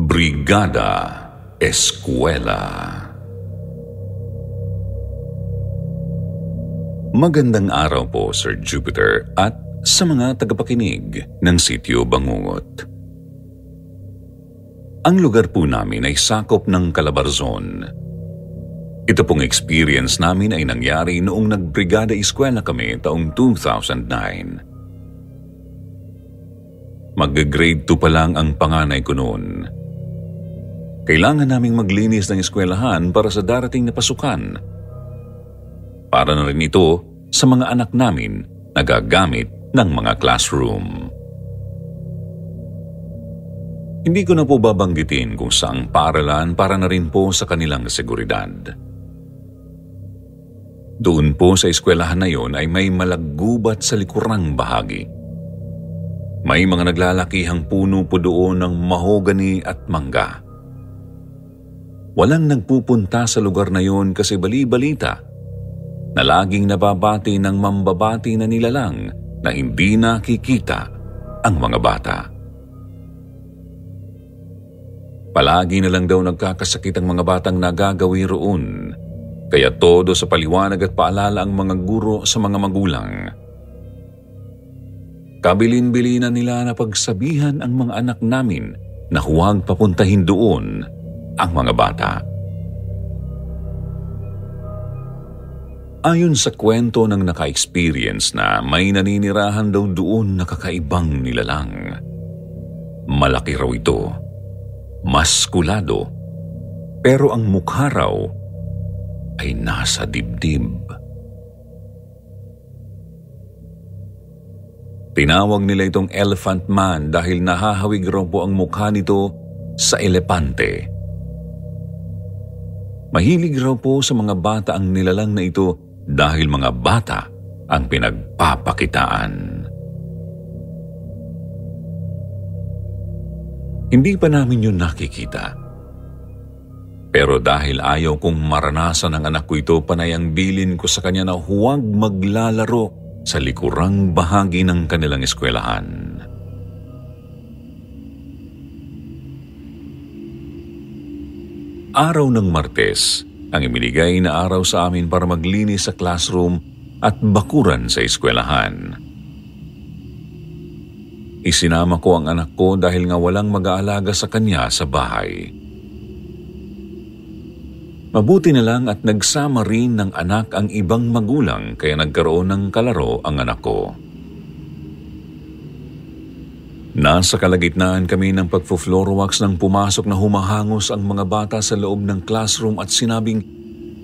Brigada Eskwela Magandang araw po, Sir Jupiter, at sa mga tagapakinig ng Sityo Bangungot. Ang lugar po namin ay sakop ng Calabarzon. Ito pong experience namin ay nangyari noong nagbrigada eskwela kami taong 2009. Mag-grade 2 pa lang ang panganay ko noon. Kailangan naming maglinis ng eskwelahan para sa darating na pasukan para na rin ito sa mga anak namin na gagamit ng mga classroom. Hindi ko na po babanggitin kung saang paaralan para na rin po sa kanilang seguridad. Doon po sa eskwelahan na yon ay may malaggubat sa likurang bahagi. May mga naglalakihang puno po doon ng mahogani at mangga. Walang nagpupunta sa lugar na yon kasi bali-balita na laging nababati ng mambabati na nilalang na hindi nakikita ang mga bata. Palagi na lang daw nagkakasakit ang mga batang nagagawi roon, kaya todo sa paliwanag at paalala ang mga guro sa mga magulang. Kabilin-bilinan nila na pagsabihan ang mga anak namin na huwag papuntahin doon ang mga bata. Ayon sa kwento ng naka-experience na may naninirahan daw doon na kakaibang nilalang. Malaki raw ito, maskulado, pero ang mukha raw ay nasa dibdib. Tinawag nila itong Elephant Man dahil nahahawig raw po ang mukha nito sa elepante. Mahilig raw po sa mga bata ang nilalang na ito dahil mga bata ang pinagpapakitaan. Hindi pa namin yun nakikita. Pero dahil ayaw kong maranasan ng anak ko ito, panay ang bilin ko sa kanya na huwag maglalaro sa likurang bahagi ng kanilang eskwelahan. Araw ng Martes, ang imiligay na araw sa amin para maglinis sa classroom at bakuran sa eskwelahan. Isinama ko ang anak ko dahil nga walang mag-aalaga sa kanya sa bahay. Mabuti na lang at nagsama rin ng anak ang ibang magulang kaya nagkaroon ng kalaro ang anak ko. Nasa kalagitnaan kami ng pagpo-floor wax nang pumasok na humahangos ang mga bata sa loob ng classroom at sinabing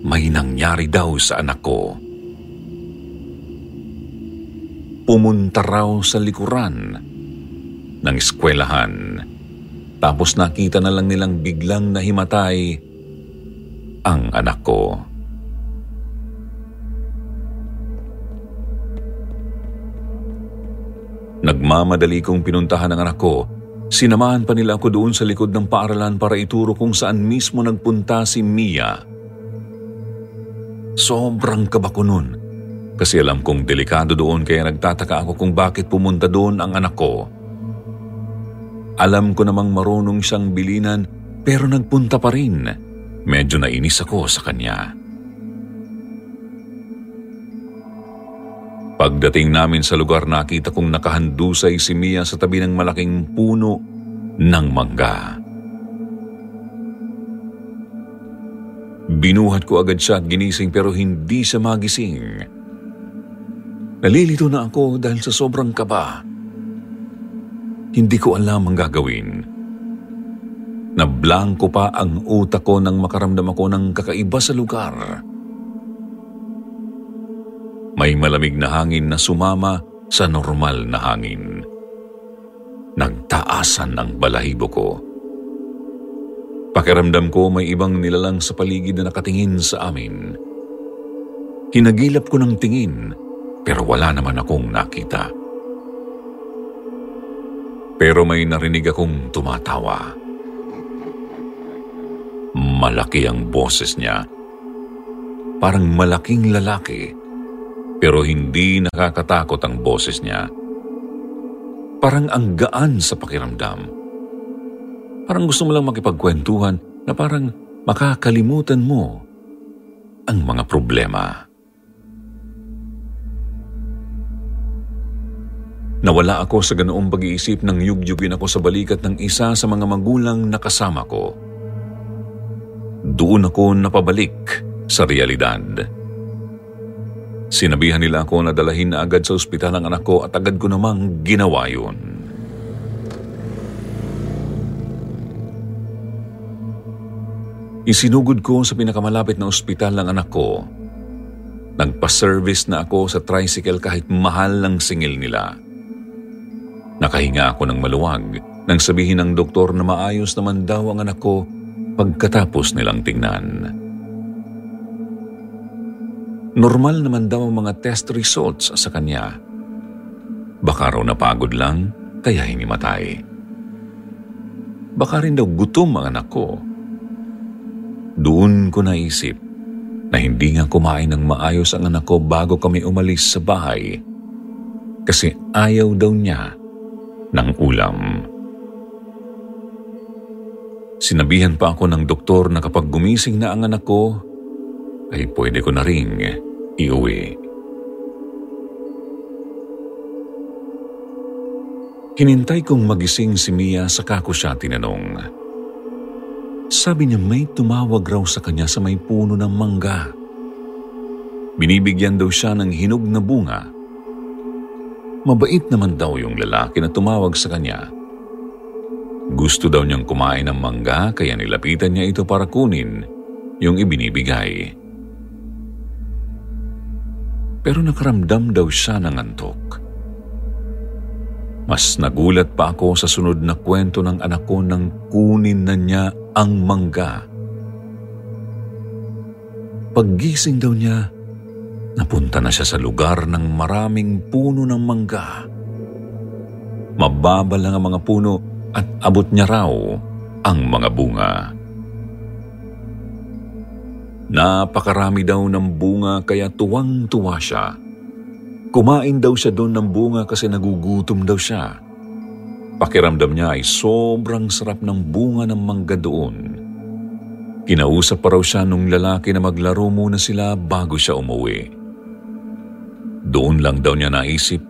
may nangyari daw sa anak ko. Pumunta raw sa likuran ng eskwelahan. Tapos nakita na lang nilang biglang nahimatay ang anak ko. Nagmamadali kong pinuntahan ang anak ko. Sinamahan pa nila ako doon sa likod ng paaralan para ituro kung saan mismo nagpunta si Mia. Sobrang kaba ko nun. Kasi alam kong delikado doon kaya nagtataka ako kung bakit pumunta doon ang anak ko. Alam ko namang marunong siyang bilinan pero nagpunta pa rin. Medyo nainis ako sa kanya. Pagdating namin sa lugar nakita kong nakahandusay si Mia sa tabi ng malaking puno ng mangga. Binuhat ko agad siya at ginising pero hindi siya magising. Nalilito na ako dahil sa sobrang kaba. Hindi ko alam ang gagawin. Nablangko pa ang utak ko nang makaramdam ako ng kakaiba sa lugar. May malamig na hangin na sumama sa normal na hangin. Nagtaasan ang balahibo ko. Pakiramdam ko may ibang nilalang sa paligid na nakatingin sa amin. Hinagilap ko ng tingin pero wala naman akong nakita. Pero may narinig akong tumatawa. Malaki ang boses niya. Parang malaking lalaki pero hindi nakakatakot ang boses niya. Parang ang gaan sa pakiramdam. Parang gusto mo lang makipagkwentuhan na parang makakalimutan mo ang mga problema. Nawala ako sa ganoong pag-iisip nang yugyugin ako sa balikat ng isa sa mga magulang na kasama ko. Doon ako napabalik sa realidad. Sinabihan nila ako na dalahin na agad sa ospital ang anak ko at agad ko namang ginawa yun. Isinugod ko sa pinakamalapit na ospital ng anak ko. Nagpa-service na ako sa tricycle kahit mahal lang singil nila. Nakahinga ako ng maluwag nang sabihin ng doktor na maayos naman daw ang anak ko pagkatapos nilang tingnan. Normal naman daw ang mga test results sa kanya. Baka raw napagod lang, kaya hinimatay. Baka rin daw gutom ang anak ko. Doon ko naisip na hindi nga kumain ng maayos ang anak ko bago kami umalis sa bahay kasi ayaw daw niya ng ulam. Sinabihan pa ako ng doktor na kapag gumising na ang anak ko, ay pwede ko na ring iuwi. Hinintay kong magising si Mia sa kako siya tinanong. Sabi niya may tumawag raw sa kanya sa may puno ng mangga. Binibigyan daw siya ng hinog na bunga. Mabait naman daw yung lalaki na tumawag sa kanya. Gusto daw niyang kumain ng mangga kaya nilapitan niya ito para kunin yung ibinibigay pero nakaramdam daw siya ng antok. Mas nagulat pa ako sa sunod na kwento ng anak ko nang kunin na niya ang mangga. Paggising daw niya, napunta na siya sa lugar ng maraming puno ng mangga. Mababa lang ang mga puno at abot niya raw ang mga bunga. Napakarami daw ng bunga kaya tuwang-tuwa siya. Kumain daw siya doon ng bunga kasi nagugutom daw siya. Pakiramdam niya ay sobrang sarap ng bunga ng mangga doon. Kinausap pa raw siya nung lalaki na maglaro muna sila bago siya umuwi. Doon lang daw niya naisip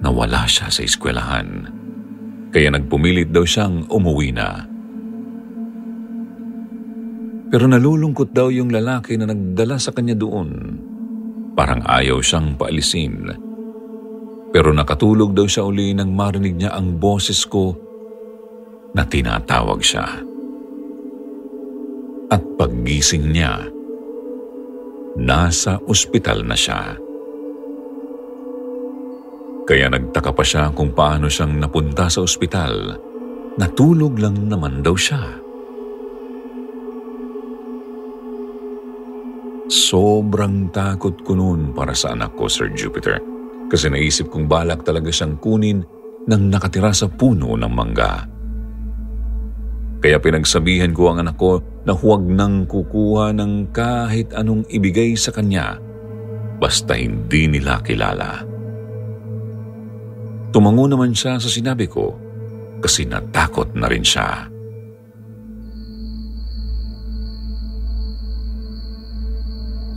na wala siya sa eskwelahan. Kaya nagpumilit daw siyang umuwi na. Pero nalulungkot daw yung lalaki na nagdala sa kanya doon. Parang ayaw siyang paalisin. Pero nakatulog daw siya uli nang marinig niya ang boses ko na tinatawag siya. At paggising niya, nasa ospital na siya. Kaya nagtaka pa siya kung paano siyang napunta sa ospital. Natulog lang naman daw siya. Sobrang takot ko noon para sa anak ko, Sir Jupiter. Kasi naisip kong balak talaga siyang kunin nang nakatira sa puno ng mangga. Kaya pinagsabihan ko ang anak ko na huwag nang kukuha ng kahit anong ibigay sa kanya basta hindi nila kilala. Tumango naman siya sa sinabi ko kasi natakot na rin siya.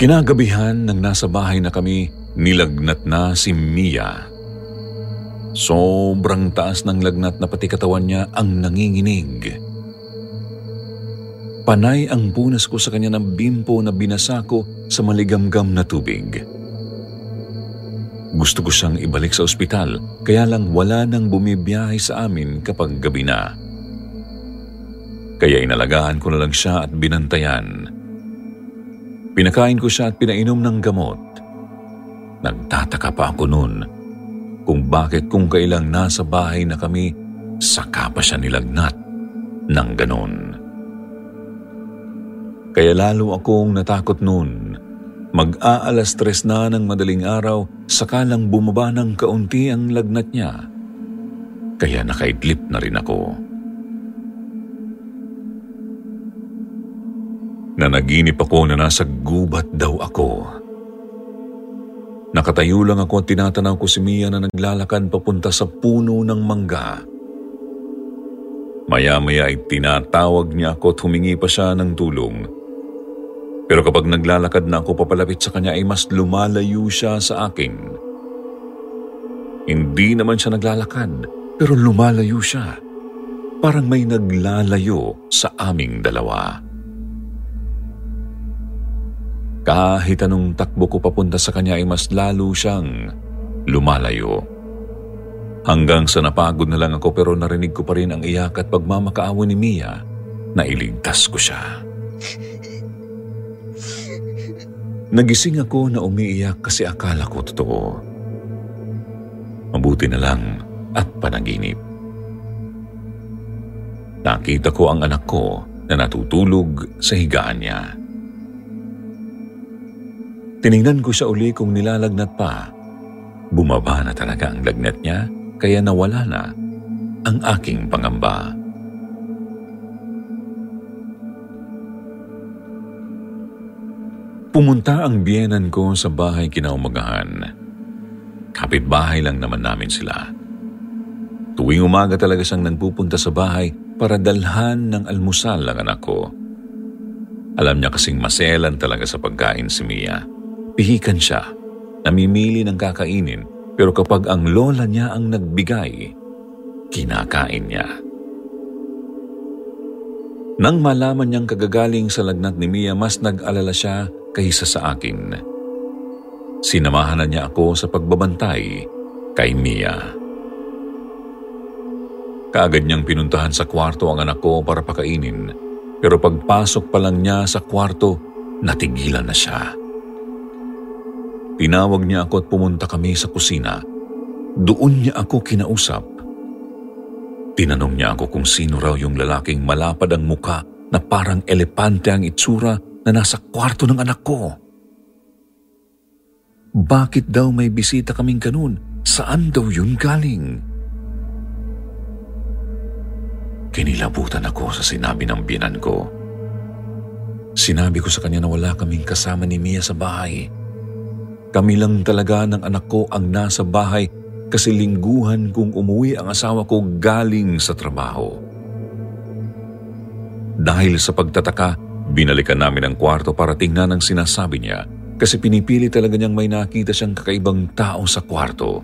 Kinagabihan nang nasa bahay na kami, nilagnat na si Mia. Sobrang taas ng lagnat na pati katawan niya ang nanginginig. Panay ang punas ko sa kanya ng bimpo na binasa ko sa maligamgam na tubig. Gusto ko siyang ibalik sa ospital, kaya lang wala nang bumibiyahe sa amin kapag gabi na. Kaya inalagaan ko na lang siya at binantayan. Pinakain ko siya at pinainom ng gamot. Nagtataka pa ako noon kung bakit kung kailang nasa bahay na kami, saka pa siya nilagnat ng ganon. Kaya lalo akong natakot noon. Mag-aalas tres na ng madaling araw, saka lang bumaba ng kaunti ang lagnat niya. Kaya nakaidlip na rin ako. Nanaginip ako na nasa gubat daw ako Nakatayo lang ako at tinatanaw ko si Mia na naglalakad papunta sa puno ng mangga. Maya-maya ay tinatawag niya ako at humingi pa siya ng tulong. Pero kapag naglalakad na ako papalapit sa kanya ay mas lumalayo siya sa akin. Hindi naman siya naglalakad pero lumalayo siya. Parang may naglalayo sa aming dalawa. Kahit anong takbo ko papunta sa kanya ay mas lalo siyang lumalayo. Hanggang sa napagod na lang ako pero narinig ko pa rin ang iyak at pagmamakaawa ni Mia na iligtas ko siya. Nagising ako na umiiyak kasi akala ko totoo. Mabuti na lang at panaginip. Nakita ko ang anak ko na natutulog sa higaan niya. Tiningnan ko siya uli kung nilalagnat pa. Bumaba na talaga ang lagnat niya kaya nawala na ang aking pangamba. Pumunta ang biyenan ko sa bahay kinaumagahan. Kapit-bahay lang naman namin sila. Tuwing umaga talaga siyang nagpupunta sa bahay para dalhan ng almusal ang anak ko. Alam niya kasing maselan talaga sa pagkain si Mia. Pihikan siya, namimili ng kakainin, pero kapag ang lola niya ang nagbigay, kinakain niya. Nang malaman niyang kagagaling sa lagnat ni Mia, mas nag-alala siya kaysa sa akin. Sinamahan na niya ako sa pagbabantay kay Mia. Kaagad niyang pinuntahan sa kwarto ang anak ko para pakainin, pero pagpasok pa lang niya sa kwarto, natigilan na siya. Tinawag niya ako at pumunta kami sa kusina. Doon niya ako kinausap. Tinanong niya ako kung sino raw yung lalaking malapad ang muka na parang elepante ang itsura na nasa kwarto ng anak ko. Bakit daw may bisita kaming ganun? Saan daw yun galing? Kinilabutan ako sa sinabi ng binan ko. Sinabi ko sa kanya na wala kaming kasama ni Mia sa bahay kami lang talaga ng anak ko ang nasa bahay kasi lingguhan kung umuwi ang asawa ko galing sa trabaho. Dahil sa pagtataka, binalikan namin ang kwarto para tingnan ang sinasabi niya kasi pinipili talaga niyang may nakita siyang kakaibang tao sa kwarto.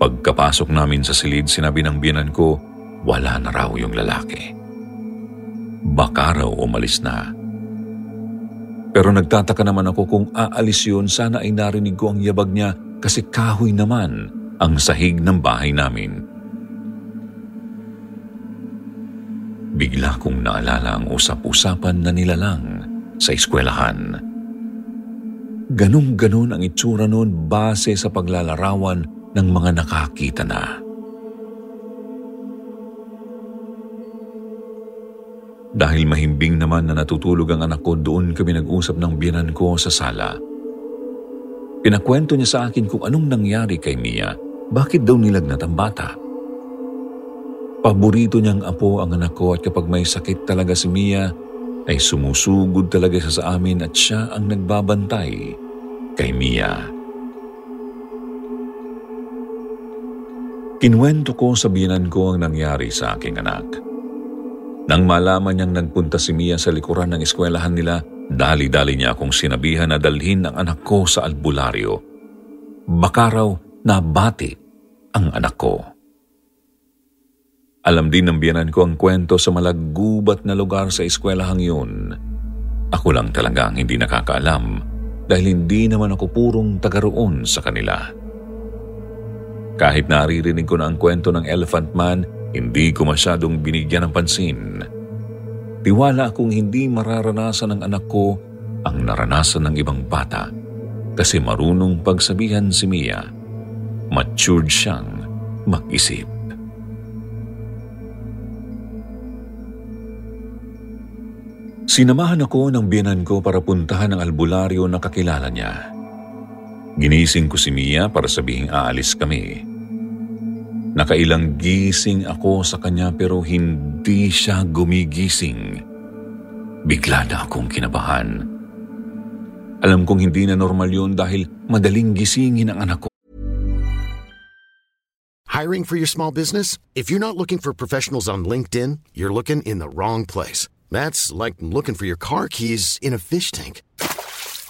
Pagkapasok namin sa silid, sinabi ng biyanan ko, wala na raw yung lalaki. Baka raw umalis na. Pero nagtataka naman ako kung aalis yun, sana ay narinig ko ang yabag niya kasi kahoy naman ang sahig ng bahay namin. Bigla kong naalala ang usap-usapan na nilalang sa eskwelahan. Ganong-ganon ang itsura noon base sa paglalarawan ng mga nakakita na. Dahil mahimbing naman na natutulog ang anak ko, doon kami nag-usap ng biyanan ko sa sala. Pinakwento niya sa akin kung anong nangyari kay Mia, bakit daw nilagnat ang bata. Paborito niyang apo ang anak ko at kapag may sakit talaga si Mia, ay sumusugod talaga siya sa amin at siya ang nagbabantay kay Mia. Kinwento ko sa biyanan ko ang nangyari sa aking anak. Nang malaman niyang nagpunta si Mia sa likuran ng eskwelahan nila, dali-dali niya akong sinabihan na dalhin ang anak ko sa albularyo. Baka raw nabati ang anak ko. Alam din ng biyanan ko ang kwento sa malagubat na lugar sa eskwelahang yun. Ako lang talaga ang hindi nakakaalam dahil hindi naman ako purong taga roon sa kanila. Kahit naririnig ko na ang kwento ng Elephant Man, hindi ko masyadong binigyan ng pansin. Tiwala akong hindi mararanasan ng anak ko ang naranasan ng ibang bata kasi marunong pagsabihan si Mia. Matured siyang mag-isip. Sinamahan ako ng biyanan ko para puntahan ang albularyo na kakilala niya. Ginising ko si Mia para sabihing aalis kami. Nakailang gising ako sa kanya pero hindi siya gumigising. Bigla na akong kinabahan. Alam kong hindi na normal yun dahil madaling gisingin ang anak ko. Hiring for your small business? If you're not looking for professionals on LinkedIn, you're looking in the wrong place. That's like looking for your car keys in a fish tank.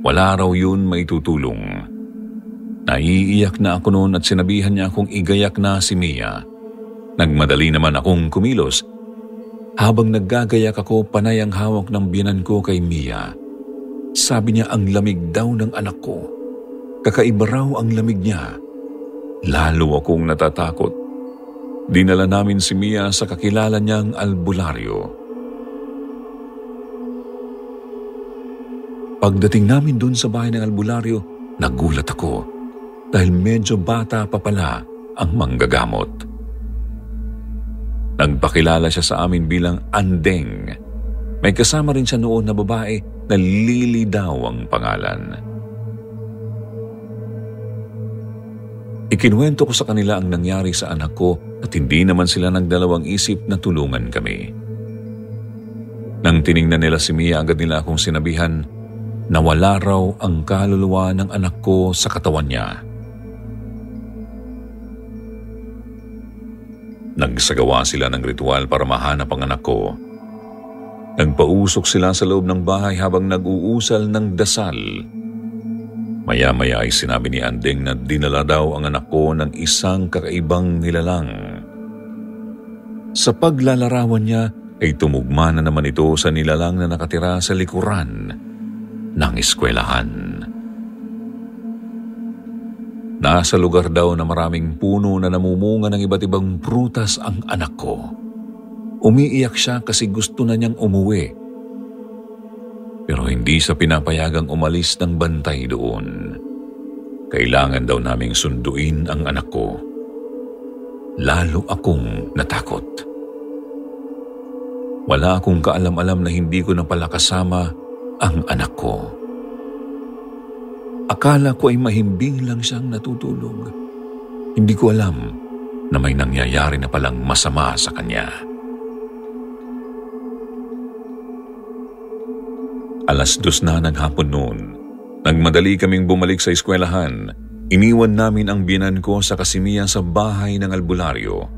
Wala raw yun may tutulong. Naiiyak na ako noon at sinabihan niya akong igayak na si Mia. Nagmadali naman akong kumilos. Habang naggagayak ako, panay ang hawak ng biyanan ko kay Mia. Sabi niya ang lamig daw ng anak ko. Kakaiba raw ang lamig niya. Lalo akong natatakot. Dinala namin si Mia sa kakilala niyang albularyo. Pagdating namin dun sa bahay ng albularyo, nagulat ako dahil medyo bata pa pala ang manggagamot. Nagpakilala siya sa amin bilang Andeng. May kasama rin siya noon na babae na Lily daw ang pangalan. Ikinuwento ko sa kanila ang nangyari sa anak ko at hindi naman sila nagdalawang isip na tulungan kami. Nang tiningnan nila si Mia agad nila akong sinabihan na wala raw ang kaluluwa ng anak ko sa katawan niya. Nagsagawa sila ng ritual para mahanap ang anak ko. Nagpausok sila sa loob ng bahay habang nag-uusal ng dasal. Maya-maya ay sinabi ni Andeng na dinala daw ang anak ko ng isang kakaibang nilalang. Sa paglalarawan niya ay tumugma na naman ito sa nilalang na nakatira sa likuran ng eskwelahan. Nasa lugar daw na maraming puno na namumunga ng iba't ibang prutas ang anak ko. Umiiyak siya kasi gusto na niyang umuwi. Pero hindi sa pinapayagang umalis ng bantay doon. Kailangan daw naming sunduin ang anak ko. Lalo akong natakot. Wala akong kaalam-alam na hindi ko na pala kasama ang anak ko. Akala ko ay mahimbing lang siyang natutulog. Hindi ko alam na may nangyayari na palang masama sa kanya. Alas dos na ng hapon noon. Nagmadali kaming bumalik sa eskwelahan. Iniwan namin ang biyanan ko sa kasimiya sa bahay ng albularyo.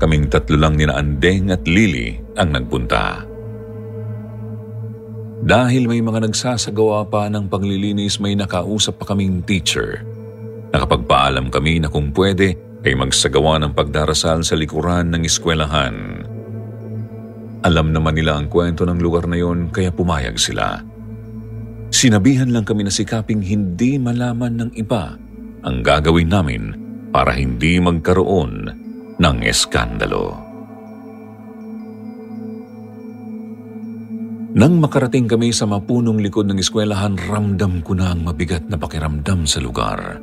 Kaming tatlo lang nina Andeng at Lily ang nagpunta. Dahil may mga nagsasagawa pa ng paglilinis may nakausap pa kaming teacher. Nakapagpaalam kami na kung pwede ay magsagawa ng pagdarasal sa likuran ng eskwelahan. Alam naman nila ang kwento ng lugar na yon kaya pumayag sila. Sinabihan lang kami na sikaping hindi malaman ng iba ang gagawin namin para hindi magkaroon ng eskandalo. Nang makarating kami sa mapunong likod ng eskwelahan, ramdam ko na ang mabigat na pakiramdam sa lugar.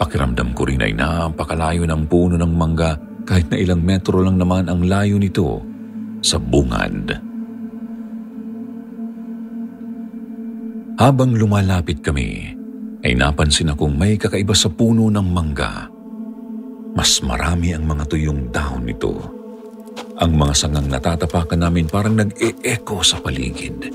Pakiramdam ko rin ay napakalayo ng puno ng mangga kahit na ilang metro lang naman ang layo nito sa bungad. Habang lumalapit kami, ay napansin akong may kakaiba sa puno ng mangga. Mas marami ang mga tuyong dahon nito. Ang mga sangang natatapakan namin parang nag-e-echo sa paligid.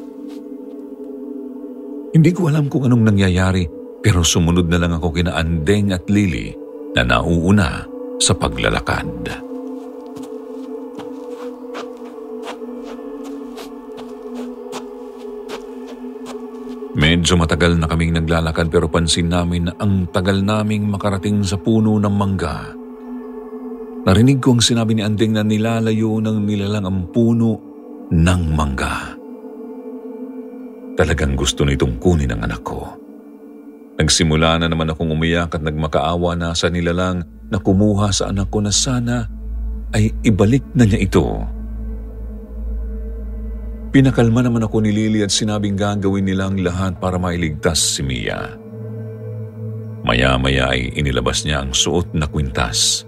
Hindi ko alam kung anong nangyayari pero sumunod na lang ako kina Andeng at Lily na nauuna sa paglalakad. Medyo matagal na kaming naglalakad pero pansin namin na ang tagal naming makarating sa puno ng mangga. Narinig ko ang sinabi ni Anding na nilalayo ng nilalang ang puno ng mangga. Talagang gusto nitong kunin ang anak ko. Nagsimula na naman akong umiyak at nagmakaawa na sa nilalang na kumuha sa anak ko na sana ay ibalik na niya ito Pinakalma naman ako ni Lily at sinabing gagawin nilang lahat para mailigtas si Mia. Maya-maya ay inilabas niya ang suot na kwintas.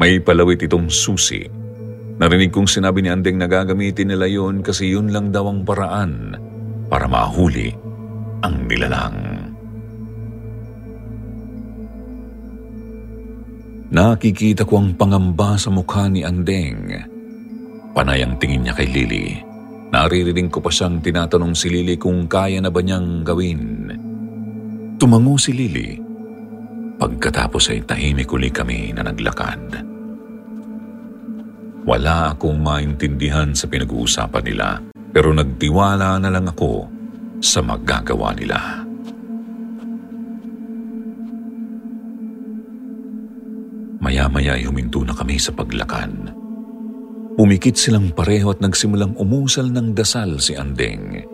May palawit itong susi. Narinig kong sinabi ni Andeng na gagamitin nila yon kasi yun lang daw ang paraan para mahuli ang nilalang. Nakikita ko ang pangamba sa mukha ni Andeng. Panay ang tingin niya kay Lily. Naririnig ko pa siyang tinatanong si Lily kung kaya na ba niyang gawin. Tumango si Lily. Pagkatapos ay tahimik uli kami na naglakad. Wala akong maintindihan sa pinag-uusapan nila pero nagtiwala na lang ako sa magagawa nila. Maya-maya ay huminto na kami sa paglakad. Umikit silang pareho at nagsimulang umusal ng dasal si Andeng.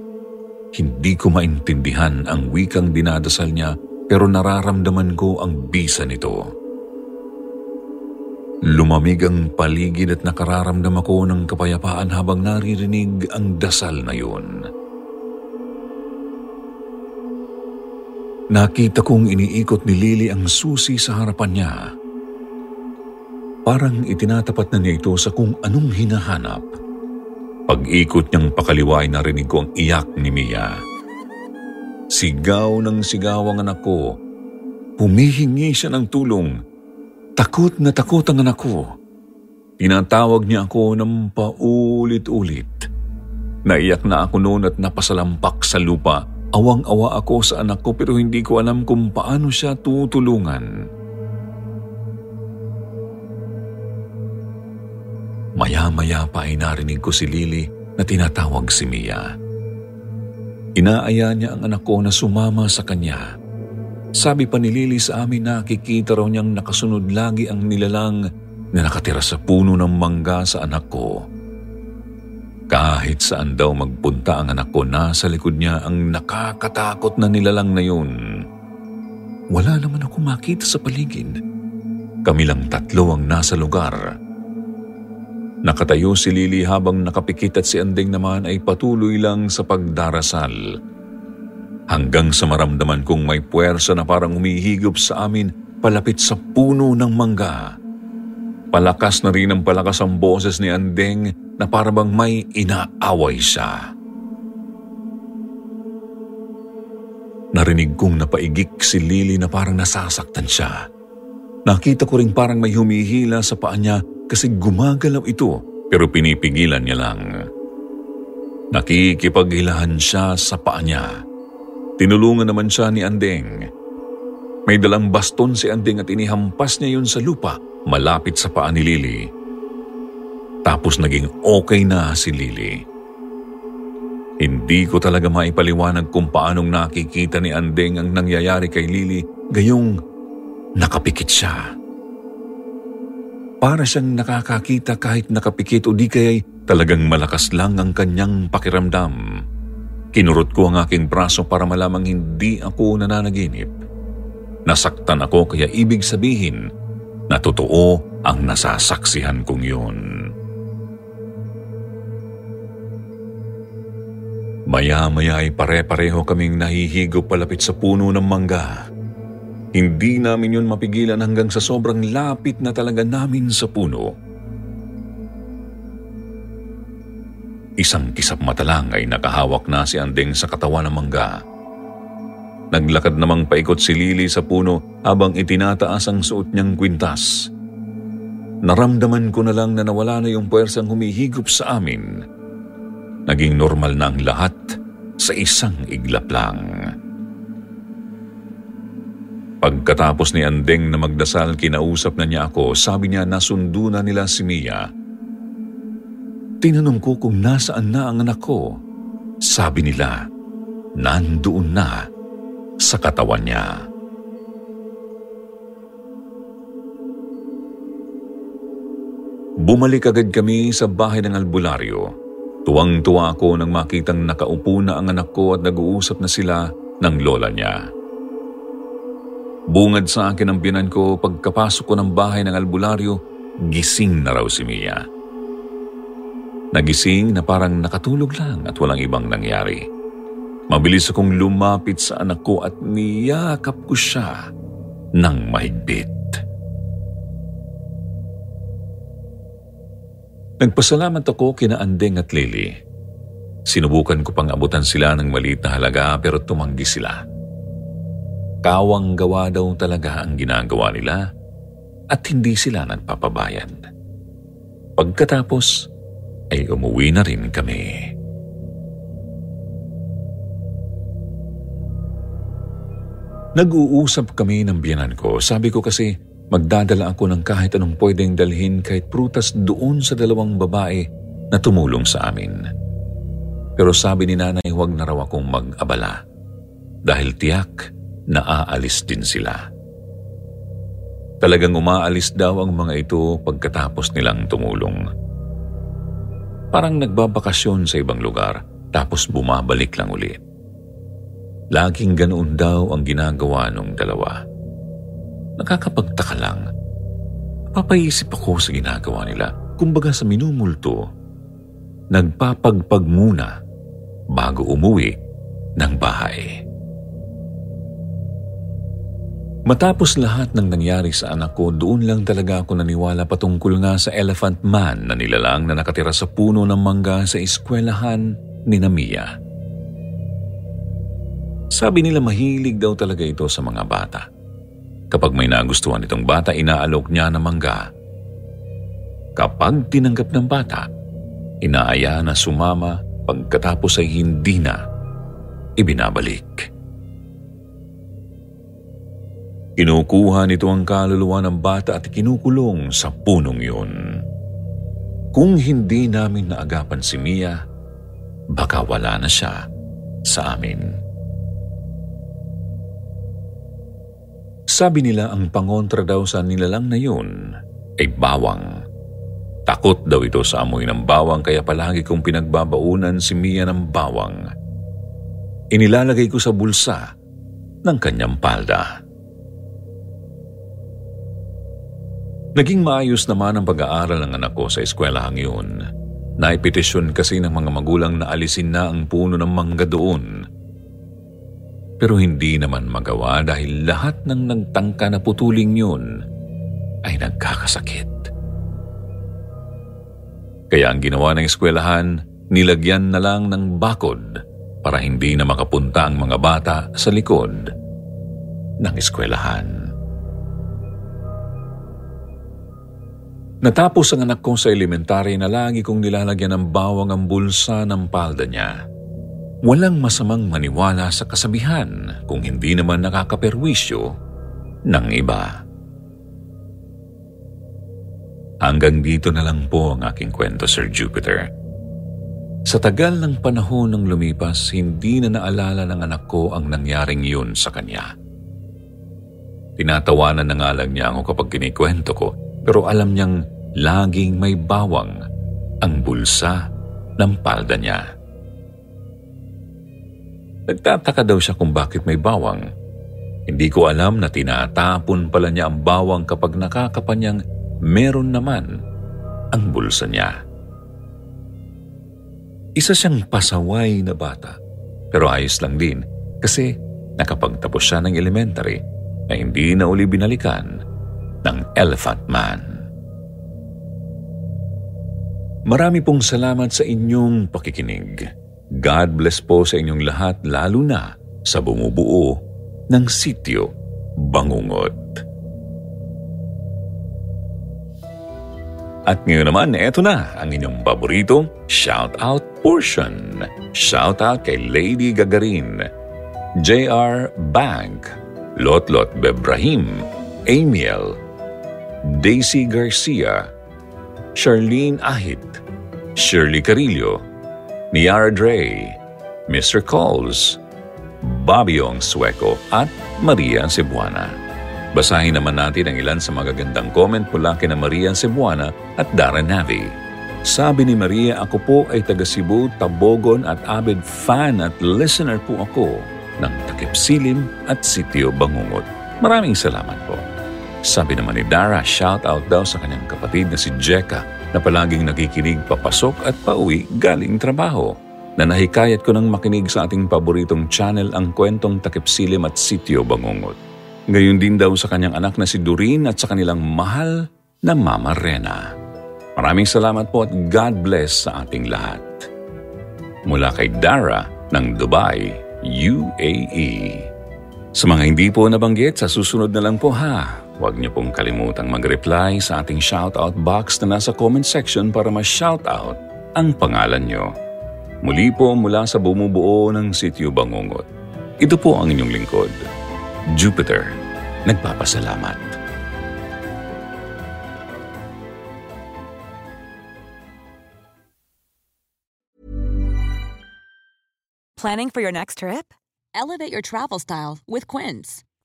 Hindi ko maintindihan ang wikang dinadasal niya pero nararamdaman ko ang bisa nito. Lumamig ang paligid at nakararamdam ako ng kapayapaan habang naririnig ang dasal na yun. Nakita kong iniikot ni Lily ang susi sa harapan niya Parang itinatapat na niya ito sa kung anong hinahanap. Pag-ikot niyang pakaliwa ay narinig ko ang iyak ni Mia. Sigaw ng sigaw ang anak ko. Humihingi siya ng tulong. Takot na takot ang anak ko. Tinatawag niya ako ng paulit-ulit. Naiyak na ako noon at napasalampak sa lupa. Awang-awa ako sa anak ko pero hindi ko alam kung paano siya tutulungan. Maya-maya pa ay narinig ko si Lily na tinatawag si Mia. Inaaya niya ang anak ko na sumama sa kanya. Sabi pa ni Lily sa amin na kikita raw niyang nakasunod lagi ang nilalang na nakatira sa puno ng mangga sa anak ko. Kahit saan daw magpunta ang anak ko, nasa likod niya ang nakakatakot na nilalang na yun. Wala naman ako makita sa paligid. Kami lang tatlo ang nasa lugar Nakatayo si Lily habang nakapikit at si Andeng naman ay patuloy lang sa pagdarasal. Hanggang sa maramdaman kong may puwersa na parang umihigop sa amin palapit sa puno ng mangga. Palakas na rin ang palakas ang boses ni Andeng na parang may inaaway siya. Narinig kong napaigik si Lily na parang nasasaktan siya. Nakita ko rin parang may humihila sa paa niya kasi gumagalaw ito pero pinipigilan niya lang. Nakikipaghilahan siya sa paa niya. Tinulungan naman siya ni Andeng. May dalang baston si Andeng at inihampas niya yun sa lupa malapit sa paa ni Lily. Tapos naging okay na si Lily. Hindi ko talaga maipaliwanag kung paanong nakikita ni Andeng ang nangyayari kay Lily gayong nakapikit siya. Para siyang nakakakita kahit nakapikit o di kaya'y talagang malakas lang ang kanyang pakiramdam. Kinurot ko ang aking braso para malamang hindi ako nananaginip. Nasaktan ako kaya ibig sabihin na totoo ang nasasaksihan kong yun. Maya-maya ay pare-pareho kaming nahihigo palapit sa puno ng mangga. Hindi namin yun mapigilan hanggang sa sobrang lapit na talaga namin sa puno. Isang kisap mata lang ay nakahawak na si Andeng sa katawan ng mangga. Naglakad namang paikot si Lily sa puno habang itinataas ang suot niyang kwintas. Naramdaman ko na lang na nawala na yung puwersang humihigop sa amin. Naging normal na ang lahat sa isang iglap lang. Pagkatapos ni Andeng na magdasal, kinausap na niya ako. Sabi niya nasundo na nila si Mia. Tinanong ko kung nasaan na ang anak ko. Sabi nila, nandoon na sa katawan niya. Bumalik agad kami sa bahay ng albularyo. Tuwang-tuwa ako nang makitang nakaupo na ang anak ko at nag-uusap na sila ng lola niya. Bungad sa akin ang binan ko pagkapasok ko ng bahay ng albularyo, gising na raw si Mia. Nagising na parang nakatulog lang at walang ibang nangyari. Mabilis akong lumapit sa anak ko at niyakap ko siya ng mahigpit. Nagpasalamat ako kina Andeng at Lily. Sinubukan ko pang abutan sila ng maliit na halaga pero tumanggi sila. Kawang gawa daw talaga ang ginagawa nila at hindi sila nagpapabayad. Pagkatapos ay umuwi na rin kami. Nag-uusap kami ng biyanan ko. Sabi ko kasi magdadala ako ng kahit anong pwedeng dalhin kahit prutas doon sa dalawang babae na tumulong sa amin. Pero sabi ni nanay huwag na raw akong mag-abala dahil tiyak na aalis din sila. Talagang umaalis daw ang mga ito pagkatapos nilang tumulong. Parang nagbabakasyon sa ibang lugar tapos bumabalik lang ulit. Laging ganoon daw ang ginagawa ng dalawa. Nakakapagtaka lang. Papaisip ako sa ginagawa nila. Kumbaga sa minumulto, nagpapagpag muna bago umuwi ng bahay. Matapos lahat ng nangyari sa anak ko, doon lang talaga ako naniwala patungkol nga sa Elephant Man na nilalang na nakatira sa puno ng mangga sa eskwelahan ni Namia. Sabi nila mahilig daw talaga ito sa mga bata. Kapag may nagustuhan itong bata, inaalok niya ng mangga. Kapag tinanggap ng bata, inaaya na sumama pagkatapos ay hindi na ibinabalik. Kinukuha nito ang kaluluwa ng bata at kinukulong sa punong yun. Kung hindi namin naagapan si Mia, baka wala na siya sa amin. Sabi nila ang pangontra daw sa nilalang na yun ay bawang. Takot daw ito sa amoy ng bawang kaya palagi kong pinagbabaunan si Mia ng bawang. Inilalagay ko sa bulsa ng kanyang palda. Naging maayos naman ang pag-aaral ng anak ko sa eskwelahang yun. Naipetisyon kasi ng mga magulang na alisin na ang puno ng mangga doon pero hindi naman magawa dahil lahat ng nagtangka na putuling yun ay nagkakasakit. Kaya ang ginawa ng eskwelahan, nilagyan na lang ng bakod para hindi na makapunta ang mga bata sa likod ng eskwelahan. Natapos ang anak ko sa elementary na lagi kong nilalagyan ng bawang ang bulsa ng palda niya. Walang masamang maniwala sa kasabihan kung hindi naman nakakaperwisyo ng iba. Hanggang dito na lang po ang aking kwento, Sir Jupiter. Sa tagal ng panahon ng lumipas, hindi na naalala ng anak ko ang nangyaring yun sa kanya. Tinatawanan na nga lang niya ako kapag kinikwento ko, pero alam niyang laging may bawang ang bulsa ng palda niya. Nagtataka daw siya kung bakit may bawang. Hindi ko alam na tinatapon pala niya ang bawang kapag nakakapanyang meron naman ang bulsa niya. Isa siyang pasaway na bata, pero ayos lang din kasi nakapagtapos siya ng elementary na hindi na uli binalikan ng Elephant Man. Marami pong salamat sa inyong pakikinig. God bless po sa inyong lahat lalo na sa bumubuo ng sityo Bangungot. At ngayon naman, eto na ang inyong paboritong shout-out portion. Shout-out kay Lady Gagarin, J.R. Bank, Lotlot Bebrahim, Amiel, Daisy Garcia, Charlene Ahit, Shirley Carillo, Niara Dre, Mr. Coles, Babiong Sueco at Maria Cebuana. Basahin naman natin ang ilan sa magagandang comment mula kina Maria Cebuana at Dara Navi. Sabi ni Maria, ako po ay taga Cebu, Tabogon at avid fan at listener po ako ng Takip Silim at Sitio Bangungot. Maraming salamat po. Sabi naman ni Dara, shout out daw sa kanyang kapatid na si Jeka na palaging nakikinig papasok at pauwi galing trabaho na nahikayat ko nang makinig sa ating paboritong channel ang kwentong Takip Silim at Sitio Bangungot. Gayon din daw sa kanyang anak na si Doreen at sa kanilang mahal na Mama Rena. Maraming salamat po at God bless sa ating lahat. Mula kay Dara ng Dubai, UAE. Sa mga hindi po nabanggit, sa susunod na lang po ha. Huwag niyo pong kalimutang mag-reply sa ating shoutout box na nasa comment section para ma-shoutout ang pangalan niyo. Muli po mula sa bumubuo ng Sityo Bangungot. Ito po ang inyong lingkod. Jupiter, nagpapasalamat. Planning for your next trip? Elevate your travel style with Quince.